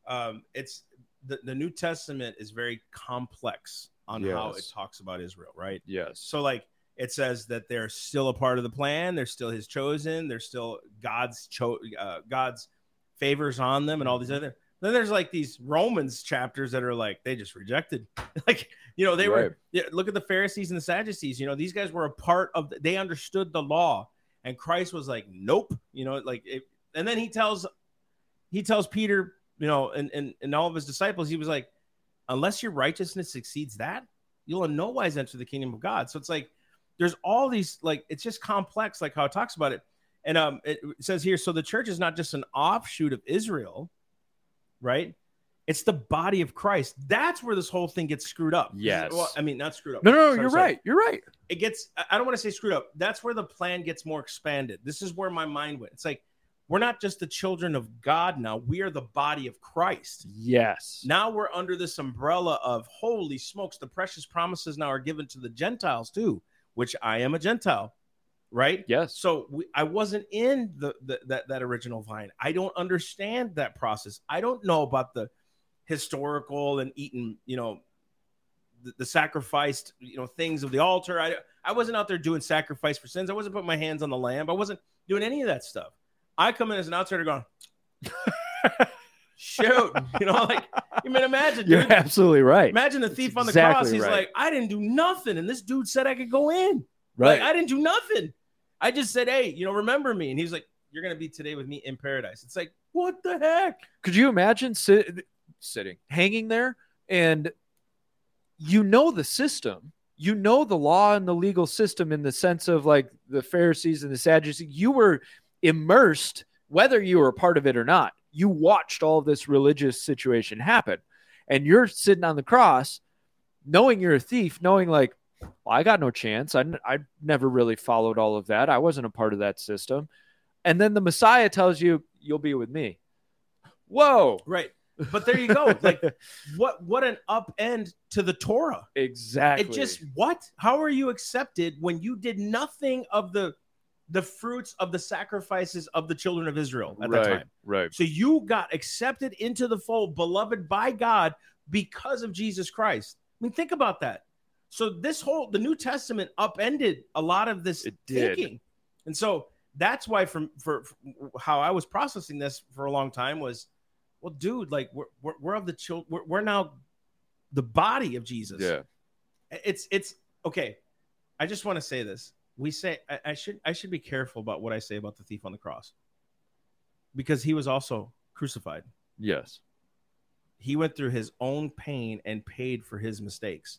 Um, it's the, the New Testament is very complex on how it talks about Israel, right? yes. So like it says that they're still a part of the plan. They're still his chosen. They're still God's cho- uh, God's favors on them and all these other. Then there's like these Romans chapters that are like they just rejected. *laughs* like you know they Right. were look at the Pharisees and the Sadducees. You know these guys were a part of. The, they understood the law, and Christ was like, nope. You know like it, and then he tells he tells Peter, you know, and and and all of his disciples, he was like, unless your righteousness exceeds that, you'll in no wise enter the kingdom of God. So it's like there's all these like it's just complex, like how it talks about it. And um it says here, so the church is not just an offshoot of Israel, right? It's the body of Christ. That's where this whole thing gets screwed up. Yes. Well, I mean, not screwed up. No, no, no Sorry, you're sorry right. You're right. it gets I- i don't want to say screwed up that's where the plan gets more expanded this is where my mind went it's like we're not just the children of god now we are the body of christ Yes. now we're under this umbrella of holy smokes the precious promises now are given to the gentiles too which i am a gentile right Yes. so we, i wasn't in the, the that, that original vine i don't understand that process i don't know about the historical and eating you know the, the sacrificed you know things of the altar. I I wasn't out there doing sacrifice for sins. I wasn't putting my hands on the lamb. I wasn't doing any of that stuff. I come in as an outsider going, *laughs* shoot, you know, like you mean imagine, You're dude. absolutely right. Imagine the thief on the exactly cross. He's right. like, I didn't do nothing, and this dude said I could go in. Right. Like, I didn't do nothing. I just said, hey, you know, remember me. And he's like, you're gonna be today with me in paradise. It's like, what the heck? Could you imagine sit, sitting, hanging there, and you know the system, you know the law and the legal system in the sense of like the Pharisees and the Sadducees. You were immersed, whether you were a part of it or not. You watched all this religious situation happen, and you're sitting on the cross, knowing you're a thief, knowing like, well, I got no chance. I, I never really followed all of that. I wasn't a part of that system. And then the Messiah tells you, you'll be with me. Whoa. Right. But there you go. like, *laughs* what what an upend to the Torah. exactly. It just what? How are you accepted when you did nothing of the the fruits of the sacrifices of the children of Israel at right, that time? Right. So you got accepted into the fold, beloved by God, because of Jesus Christ. I mean, think about that. So this whole the New Testament upended a lot of this thinking, and so that's why, from for, for how I was processing this for a long time was, well, dude, like we're we're, we're of the children, we're, we're now the body of Jesus. Yeah. it's it's okay. I just want to say this. We say I, I should I should be careful about what I say about the thief on the cross because he was also crucified. Yes. He went through his own pain and paid for his mistakes.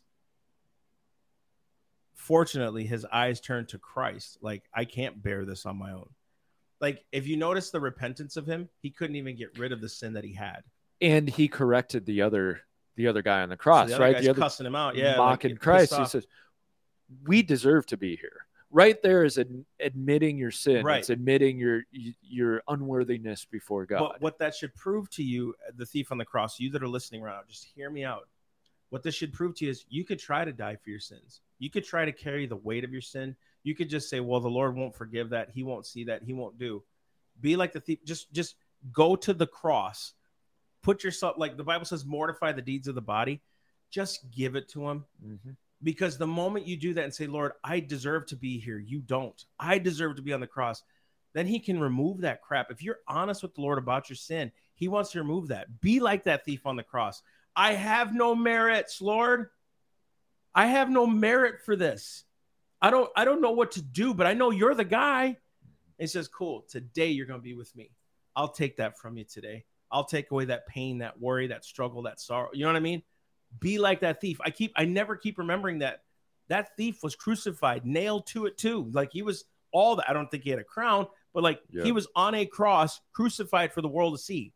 Fortunately, his eyes turned to Christ. Like, I can't bear this on my own. Like, if you notice the repentance of him, he couldn't even get rid of the sin that he had. And he corrected the other the other guy on the So cross, the other right? guy's The other cussing him out. Yeah. mocking pissed Christ. He says, "We deserve to be here." Right there is ad- admitting your sin. Right. It's admitting your your unworthiness before God. But what that should prove to you, the thief on the cross, you that are listening right now, just hear me out. What this should prove to you is you could try to die for your sins. You could try to carry the weight of your sin. You could just say, "Well, the Lord won't forgive that. He won't see that. He won't do." Be like the thief. Just, just go to the cross. Put yourself like the Bible says, mortify the deeds of the body. Just give it to Him Mhm. because the moment you do that and say, Lord, I deserve to be here, you don't. I deserve to be on the cross. Then he can remove that crap. If you're honest with the Lord about your sin, he wants to remove that. Be like that thief on the cross. I have no merits, Lord. I have no merit for this. I don't I don't know what to do, but I know you're the guy. And he says, "Cool. Today you're going to be with me. I'll take that from you today. I'll take away that pain, that worry, that struggle, that sorrow. You know what I mean? Be like that thief. I keep I never keep remembering that that thief was crucified, nailed to it too. Like he was all that. I don't think he had a crown, but like Yeah. he was on a cross, crucified for the world to see.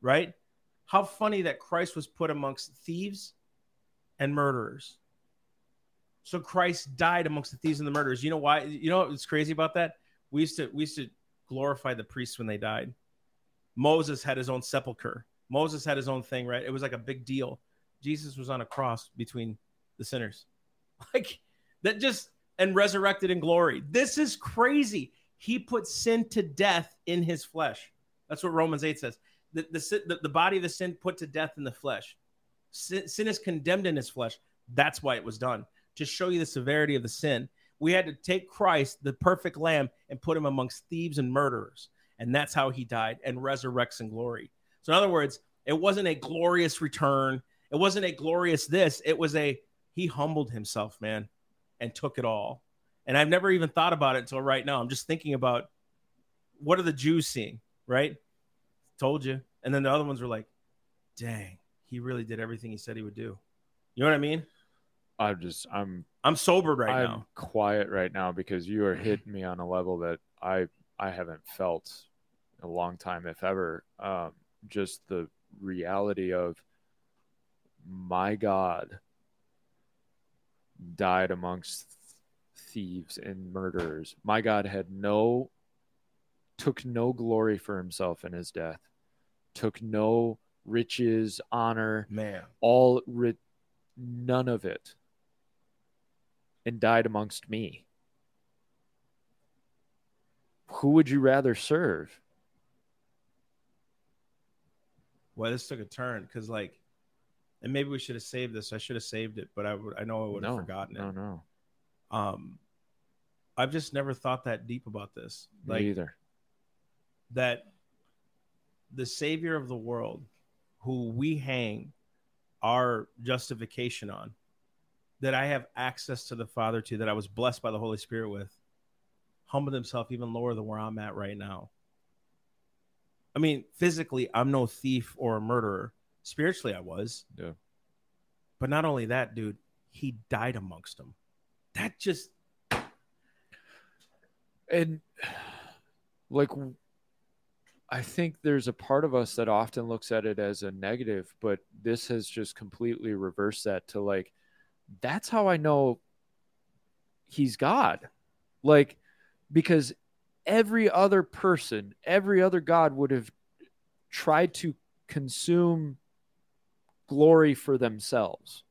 Right? How funny that Christ was put amongst thieves and murderers. So Christ died amongst the thieves and the murderers. You know why? You know what's crazy about that? We used to we used to glorify the priests when they died. Moses had his own sepulcher. Moses had his own thing, right? It was like a big deal. Jesus was on a cross between the sinners. *laughs* Like that just and resurrected in glory. This is crazy. He put sin to death in his flesh. That's what Romans 8 says. The, the, the body of the sin put to death in the flesh. Sin, sin is condemned in his flesh. That's why it was done to show you the severity of the sin. We had to take Christ, the perfect lamb, and put him amongst thieves and murderers. And that's how he died and resurrects in glory. So, in other words, it wasn't a glorious return. It wasn't a glorious this. It was a, he humbled himself, man, and took it all. And I've never even thought about it until right now. I'm just thinking about what are the Jews seeing, right? Told you. And then the other ones were like, dang, he really did everything he said he would do. You know what I mean? I'm just I'm I'm sobered right I'm now. quiet right now because you are hitting me on a level that I I haven't felt in a long time, if ever. Um, just the reality of my God died amongst thieves and murderers. My God had no took no glory for himself in his death, took no riches, honor, Man. all ri- none of it and died amongst me who would you rather serve Well, this took a turn because, like, and maybe we should have saved this. I should have saved it, but I would. I know I would have No, forgotten it. no, no. Um, I've just never thought that deep about this. me Like either. That, the Savior of the world, who we hang our justification on, that I have access to the Father to, that I was blessed by the Holy Spirit with, humbled himself even lower than where I'm at right now. I mean, physically, I'm no thief or a murderer. Spiritually, I was. Yeah. But not only that, dude, he died amongst them. That just and like i think there's a part of us that often looks at it as a negative but this has just completely reversed that to like that's how i know he's god. Like because every other person every other god would have tried to consume glory for themselves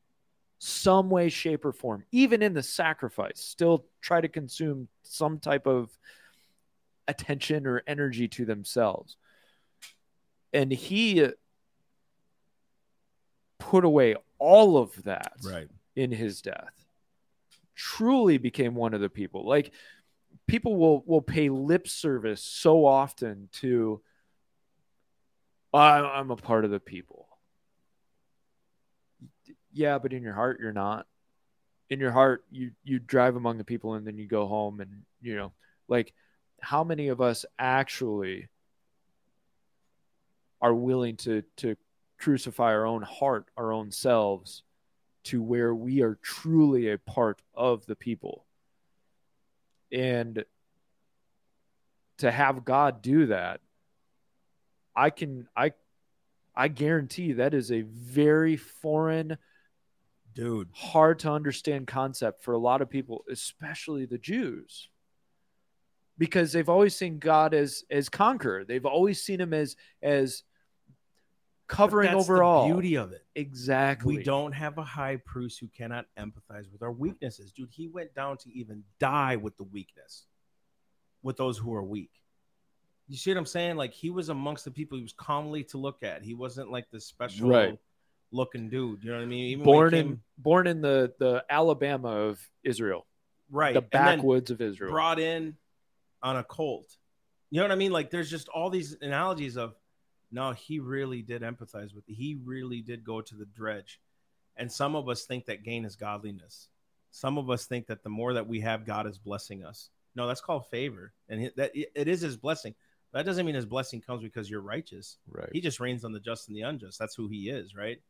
some way shape or form even in the sacrifice still try to consume some type of attention or energy to themselves. And he put away all of that right. in his death. Truly became one of the people. Like people will will pay lip service so often to "I- i'm a part of the people. Yeah but in your heart you're not. In your heart you you drive among the people and then you go home and you know like how many of us actually are willing to to crucify our own heart our own selves to where we are truly a part of the people and to have god do that i can i i guarantee that is a very foreign Dude. hard to understand concept for a lot of people, especially the Jews. Because they've always seen God as as conqueror. They've always seen him as as covering But that's over all. Beauty of it. Exactly. We don't have a high priest who cannot empathize with our weaknesses. Dude, he went down to even die with the weakness, with those who are weak. You see what I'm saying? Like he was amongst the people he was calmly to look at. He wasn't like this special Right. looking dude. You know what I mean? Even born came- in born in the the Alabama of Israel, right. the backwoods of Israel. brought in on a colt. You know what I mean? Like there's just all these analogies of no, he really did empathize with he really did go to the dredge. And some of us think that gain is godliness. Some of us think that the more that we have, God is blessing us. No, that's called favor. And that it is his blessing. That doesn't mean his blessing comes because you're righteous. right. He just rains on the just and the unjust. That's who he is, right?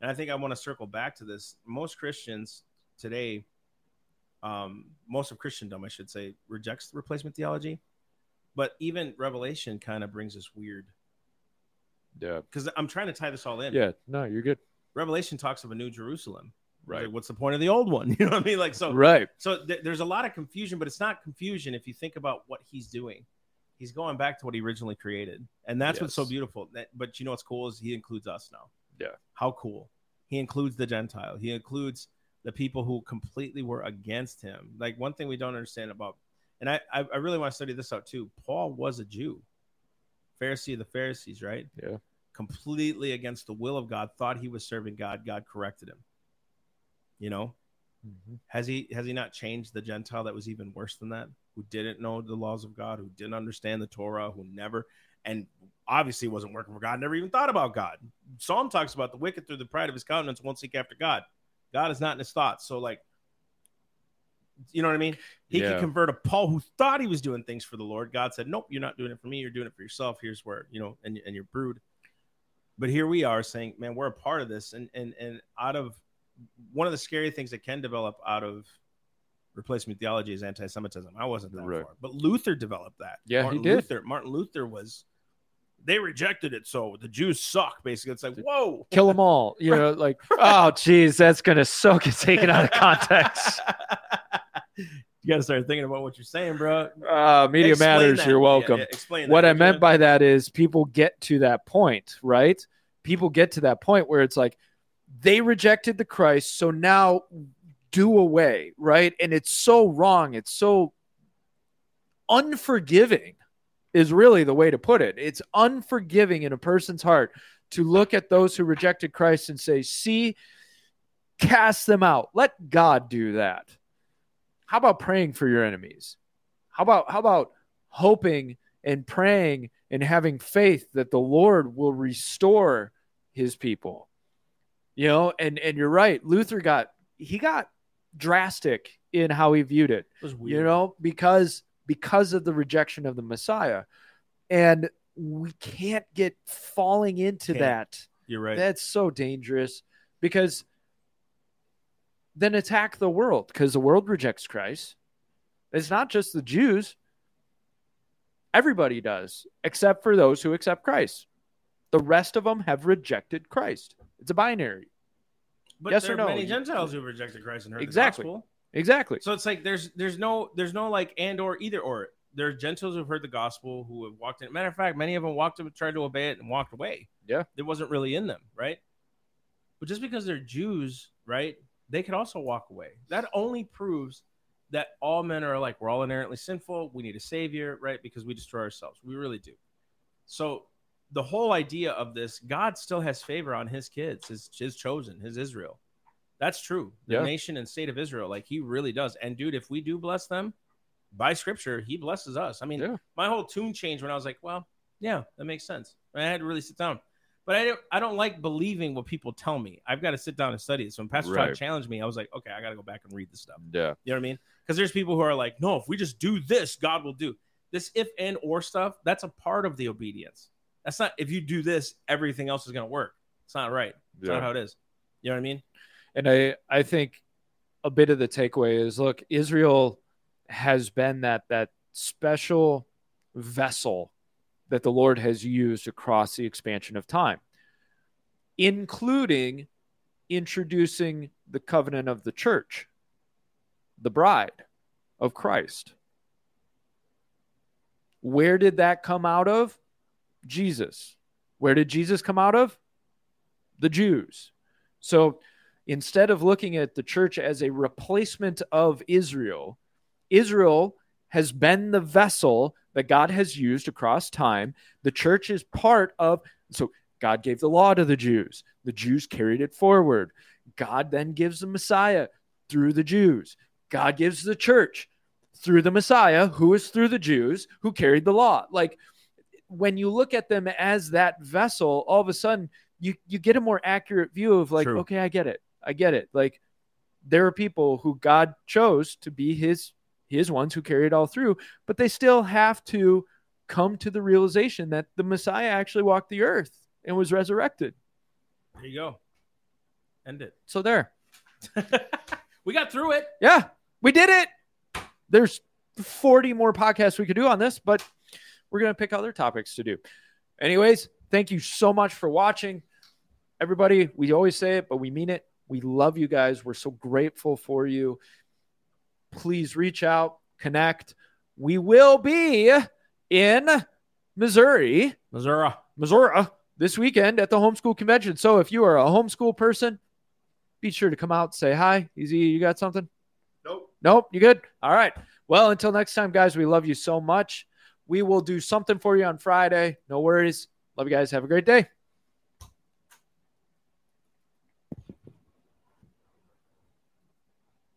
And I think I want to circle back to this. Most Christians today, um, most of Christendom, I should say, rejects the replacement theology. But even Revelation kind of brings us weird yeah. because I'm trying to tie this all in. Yeah. No, you're good. Revelation talks of a new Jerusalem. Right. Like, what's the point of the old one? *laughs* You know what I mean? Like, so right. so th- there's a lot of confusion, but it's not confusion if you think about what he's doing. He's going back to what he originally created, and that's what's so beautiful. That, but you know what's cool is he includes us now. Yeah. How cool! He includes the Gentile. He includes the people who completely were against him. Like one thing we don't understand about, and I I, really want to study this out too. Paul was a Jew, Pharisee of the Pharisees, right? Yeah. Completely against the will of God. Thought he was serving God. God corrected him. You know, Mhm. has he has he not changed the Gentile that was even worse than that? Who didn't know the laws of God, who didn't understand the Torah, who never and obviously wasn't working for God, never even thought about God. Psalm talks about the wicked through the pride of his countenance won't seek after God. God is not in his thoughts. So like you know what I mean? He Yeah. could convert a Paul who thought he was doing things for the Lord. God said, Nope, you're not doing it for me, you're doing it for yourself. Here's where, you know, and and your brood. But here we are saying, man, we're a part of this. And and and out of one of the scary things that can develop out of replacement theology is anti-Semitism. I wasn't that Right. far, but Luther developed that. Yeah, he did. Luther, Martin Luther was. They rejected it, so the Jews suck. Basically, it's like whoa, Kill them all. You know, *laughs* like, oh, geez, that's going to so get taken out of context. *laughs* you got to start thinking about what you're saying, bro. Uh, media Explain matters. that. You're welcome. yeah, explain what that, I meant by that is people get to that point, right? People get to that point where it's like they rejected the Christ, so now do away, right? And it's so wrong. It's so unforgiving, is really the way to put it. It's unforgiving in a person's heart to look at those who rejected Christ and say, see, cast them out. Let God do that. How about praying for your enemies? How about how about hoping and praying and having faith that the Lord will restore his people? You know, and and you're right. Luther got he got drastic in how he viewed it It you know because because of the rejection of the messiah and we can't get falling into Can't. that you're right. that's so dangerous because then attack the world because the world rejects christ it's not just the jews everybody does except for those who accept christ the rest of them have rejected christ it's a binary but yes there or are no? many Gentiles who rejected Christ and heard Exactly. the gospel. Exactly So it's like there's there's no there's no like and or either or. There are Gentiles who've heard the gospel who have walked in. Matter of fact, many of them walked up, tried to obey it, and walked away. Yeah. it wasn't really in them, right? But just because they're Jews, right, they could also walk away. That only proves that all men are like we're all inherently sinful. We need a savior, right? Because we destroy ourselves. We really do. So the whole idea of this, God still has favor on His kids, His His chosen, His Israel. That's true. The Yeah. nation and state of Israel, like He really does. And dude, if we do bless them by Scripture, He blesses us. I mean, Yeah. my whole tune changed when I was like, well, yeah, that makes sense. I had to really sit down. But I don't, I don't like believing what people tell me. I've got to sit down and study it. So when Pastor Todd challenged me, I was like, okay, I got to go back and read this stuff. yeah You know what I mean? Because there's people who are like, no, if we just do this, God will do this. If and or stuff, that's a part of the obedience. That's not if you do this, everything else is going to work. It's not right. It's Yeah. not how it is. You know what I mean? And I, I think a bit of the takeaway is look, Israel has been that that special vessel that the Lord has used across the expansion of time, including introducing the covenant of the church, the bride of Christ. Where did that come out of? Jesus. Where did Jesus come out of? The Jews. So instead of looking at the church as a replacement of Israel, Israel has been the vessel that God has used across time. The church is part of, so God gave the law to the Jews. The Jews carried it forward. God then gives the Messiah through the Jews. God gives the church through the Messiah, who is through the Jews who carried the law. Like when you look at them as that vessel, all of a sudden you you get a more accurate view of like, True. okay, I get it. I get it. Like there are people who God chose to be his his ones who carry it all through, but they still have to come to the realization that the Messiah actually walked the earth and was resurrected. There you go. End it. So there. *laughs* we got through it. Yeah, we did it. There's 40 more podcasts we could do on this, but we're going to pick other topics to do. Anyways, thank you so much for watching. Everybody, we always say it, but we mean it. We love you guys. We're so grateful for you. Please reach out, connect. We will be in Missouri, Missouri. Missouri this weekend at the homeschool convention. So if you are a homeschool person, be sure to come out, say hi. Easy, you got something? Nope. Nope, you good? All right. Well, until next time, guys, we love you so much. We will do something for you on Friday. No worries. Love you guys. Have a great day.